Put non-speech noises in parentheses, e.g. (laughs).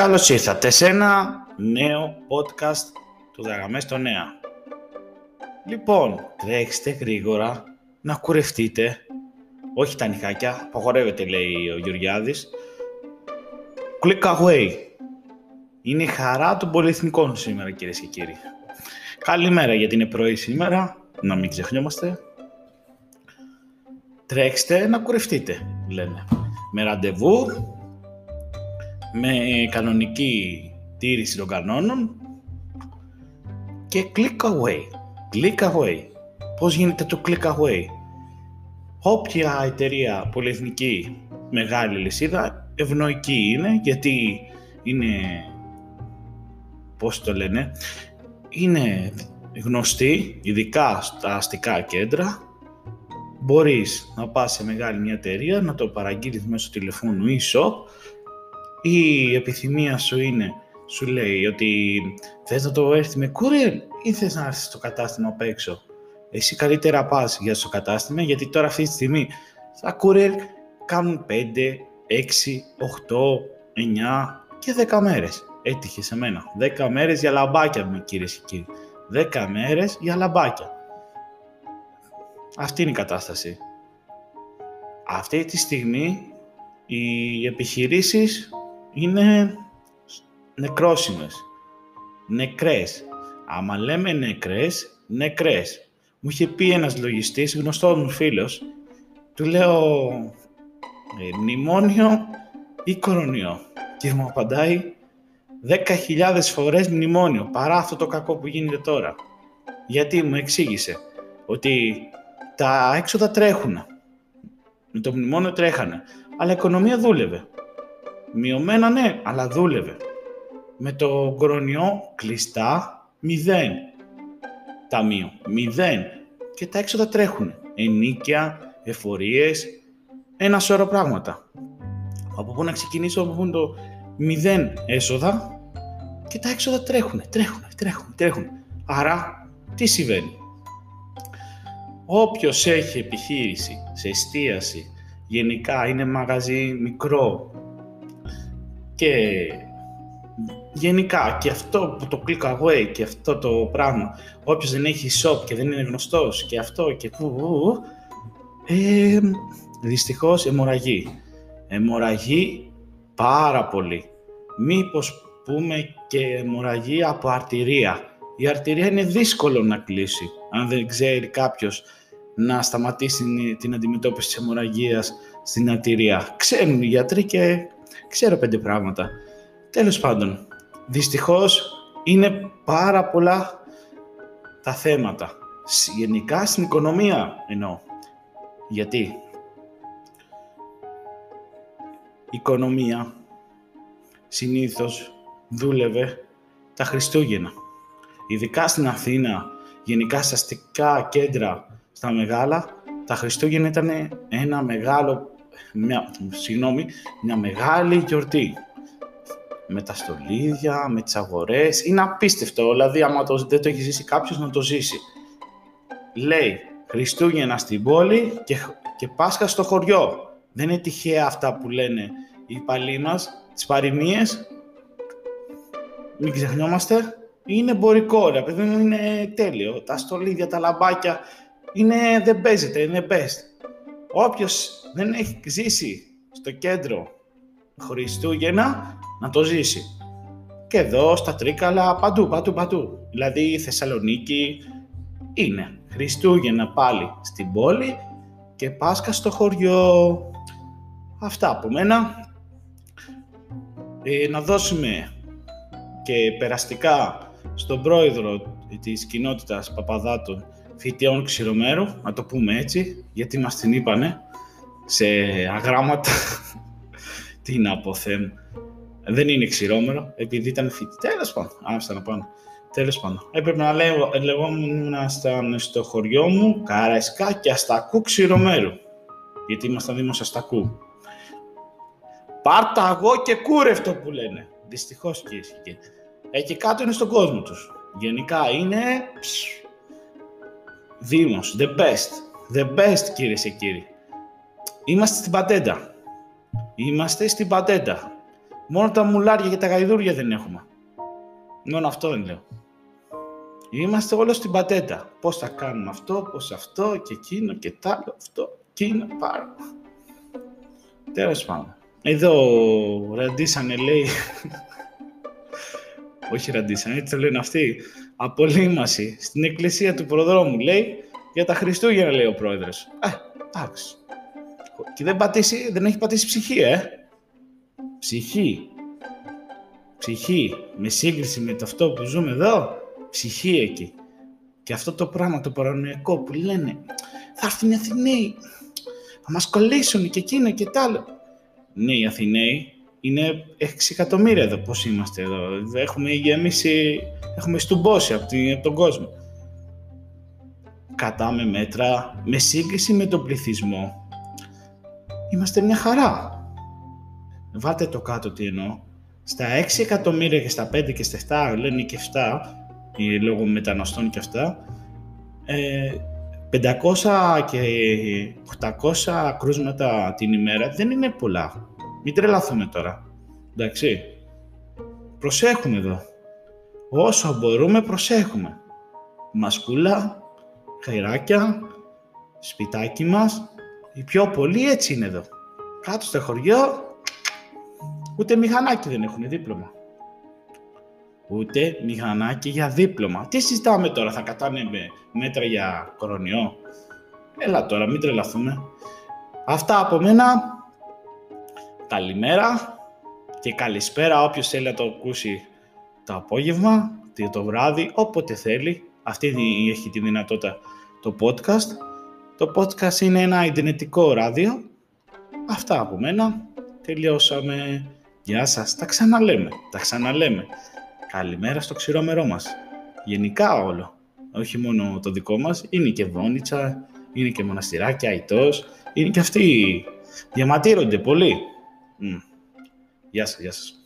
Καλώς ήρθατε σε ένα νέο podcast του Δραγαμές στο Νέα. Λοιπόν, τρέξτε γρήγορα να κουρευτείτε. Όχι τα νυχάκια, απαγορεύεται λέει ο Γεωργιάδης. Click away. Είναι η χαρά των πολυεθνικών σήμερα κυρίες και κύριοι. Καλημέρα γιατί είναι πρωί σήμερα, να μην ξεχνιόμαστε. Τρέξτε να κουρευτείτε, λένε. Με ραντεβού, με κανονική τήρηση των κανόνων και click away. Click away. Πώς γίνεται το click away; Όποια εταιρεία πολυεθνική μεγάλη λυσίδα ευνοϊκή είναι γιατί είναι, πώς το λένε, είναι γνωστή, ειδικά στα αστικά κέντρα, μπορείς να πας σε μεγάλη μια εταιρεία, να το παραγγείλεις μέσω τηλεφώνου ή shop η επιθυμία σου είναι, σου λέει ότι θες να το έρθει με courier ή θες να έρθεις στο κατάστημα απ' έξω; Εσύ καλύτερα πας για στο κατάστημα γιατί τώρα αυτή τη στιγμή τα courier κάνουν 5, 6, 8, 9 και 10 μέρες. Έτυχε σε μένα. 10 μέρες για λαμπάκια μου κύριε και κύριοι. 10 μέρες για λαμπάκια. Αυτή είναι η κατάσταση. Αυτή τη στιγμή οι επιχειρήσεις είναι νεκρόσιμες, νεκρές. Άμα λέμε νεκρές, νεκρές. Μου είχε πει ένας λογιστής, γνωστός μου φίλος, του λέω ε, μνημόνιο ή κορονοϊό. Και μου απαντάει 10.000 φορές μνημόνιο, παρά αυτό το κακό που γίνεται τώρα. Γιατί μου εξήγησε ότι τα έξοδα τρέχουν. Με το μνημόνιο τρέχανε, αλλά η οικονομία δούλευε. Μειωμένα ναι, αλλά δούλευε. Με το κορονοϊό κλειστά μηδέν. Ταμείο μηδέν. Και τα έξοδα τρέχουν. Ενίκια, εφορίες, ένα σώρο πράγματα. Από πού να ξεκινήσω, από πού το μηδέν έσοδα και τα έξοδα τρέχουν, τρέχουν, τρέχουν, τρέχουν. Άρα, τι συμβαίνει; Όποιος έχει επιχείρηση σε εστίαση, γενικά είναι μαγαζί μικρό, και γενικά και αυτό που το click away και αυτό το πράγμα όποιος δεν έχει shop και δεν είναι γνωστός και αυτό και που ε, δυστυχώς αιμορραγεί. Αιμορραγεί πάρα πολύ. Μήπως πούμε και αιμορραγεί από αρτηρία. Η αρτηρία είναι δύσκολο να κλείσει αν δεν ξέρει κάποιος να σταματήσει την αντιμετώπιση της αιμορραγίας στην αρτηρία ξέρουν οι γιατροί και ξέρω πέντε πράγματα. Τέλος πάντων, δυστυχώς είναι πάρα πολλά τα θέματα. Γενικά στην οικονομία εννοώ. Γιατί; Η οικονομία συνήθως δούλευε τα Χριστούγεννα. Ειδικά στην Αθήνα, γενικά στα αστικά κέντρα, στα μεγάλα, τα Χριστούγεννα ήταν ένα μεγάλο μια, συγγνώμη, μια μεγάλη γιορτή. Με τα στολίδια, με τις αγορές. Είναι απίστευτο, δηλαδή άμα το, δεν το έχει ζήσει κάποιος να το ζήσει. Λέει Χριστούγεννα στην πόλη και, και Πάσχα στο χωριό. Δεν είναι τυχαία αυτά που λένε οι παλιοί μας, τις παροιμίες. Μην ξεχνιόμαστε. Είναι εμπορικό, ρε παιδί μου, είναι τέλειο. Τα στολίδια, τα λαμπάκια, είναι, δεν παίζεται, είναι best. Όποιος δεν έχει ζήσει στο κέντρο Χριστούγεννα, να το ζήσει. Και εδώ στα Τρίκαλα, παντού, παντού, παντού. Δηλαδή η Θεσσαλονίκη είναι Χριστούγεννα πάλι στην πόλη και Πάσχα στο χωριό. Αυτά από μένα. Ε, να δώσουμε και περαστικά στον πρόεδρο της κοινότητας Παπαδάτων Φοιτιών Ξηρομέρου, να το πούμε έτσι, γιατί μας την είπανε, σε αγράμματα. (laughs) Τι να πω, Δεν είναι ξηρόμερο, επειδή ήταν φοιτητή. Τέλος πάντων, άμεσα να πάνω. Τέλος πάντων. Έπρεπε να λέω, λεγόμουν στο χωριό μου Καραϊσκά και Αστακού ξηρομέρου. Γιατί ήμασταν δήμος Αστακού. Πάρτα αγώ και κούρευτο που λένε. Δυστυχώς κυρίε και κύριοι. Εκεί κάτω είναι στον κόσμο τους. Γενικά είναι. Δήμος, the best. The best κυρίε και κύριοι. Είμαστε στην πατέντα. Είμαστε στην πατέντα. Μόνο τα μουλάρια και τα γαϊδούρια δεν έχουμε. Μόνο αυτό δεν λέω. Είμαστε όλο στην πατέτα. Πώς θα κάνουμε αυτό, πώς αυτό και εκείνο και τ' άλλο, αυτό, εκείνο, πάρα. Τέλος πάντων. Εδώ ραντίσανε λέει, (laughs) όχι ραντίσανε, έτσι το λένε αυτοί, απολύμαση στην εκκλησία του προδρόμου λέει, για τα Χριστούγεννα λέει ο πρόεδρος. Ε, εντάξει. Και δεν, πατήσει, δεν έχει πατήσει ψυχή, ε. Ψυχή. Ψυχή. Με σύγκριση με το αυτό που ζούμε εδώ, ψυχή εκεί. Και αυτό το πράγμα το παρανοϊκό που λένε, θα έρθουν οι Αθηναίοι, θα μας κολλήσουν και εκείνο και τ' άλλο. Ναι, οι Αθηναίοι είναι 6 εκατομμύρια εδώ πώς είμαστε εδώ. Έχουμε γεμίσει, έχουμε στουμπώσει από τον κόσμο. Κατάμε μέτρα με σύγκριση με τον πληθυσμό. Είμαστε μια χαρά. Βάλτε το κάτω τι εννοώ. Στα 6 εκατομμύρια και στα 5 και στα 7, λένε και 7, λόγω μεταναστών και αυτά, 500 ε, και 800 κρούσματα την ημέρα δεν είναι πολλά. Μην τρελαθούμε τώρα. Εντάξει. Προσέχουμε εδώ. Όσο μπορούμε προσέχουμε. Μασκούλα, χαϊράκια, σπιτάκι μας. Οι πιο πολλοί έτσι είναι εδώ. Κάτω στο χωριό, ούτε μηχανάκι δεν έχουν δίπλωμα. Ούτε μηχανάκι για δίπλωμα. Τι συζητάμε τώρα, θα κατάνε με μέτρα για κορονοϊό; Έλα τώρα, μην τρελαθούμε. Αυτά από μένα καλημέρα και καλησπέρα όποιος θέλει να το ακούσει το απόγευμα, το βράδυ, όποτε θέλει. Αυτή έχει τη δυνατότητα το podcast. Το podcast είναι ένα ιντερνετικό ράδιο. Αυτά από μένα. Τελειώσαμε. Γεια σας. Τα ξαναλέμε. Τα ξαναλέμε. Καλημέρα στο ξηρόμερό μας. Γενικά όλο. Όχι μόνο το δικό μας. Είναι και Βόνιτσα, είναι και Μοναστηράκια, Αιτός. Είναι και αυτοί. Διαματήρονται πολύ. Mm. Γεια σας, γεια σας.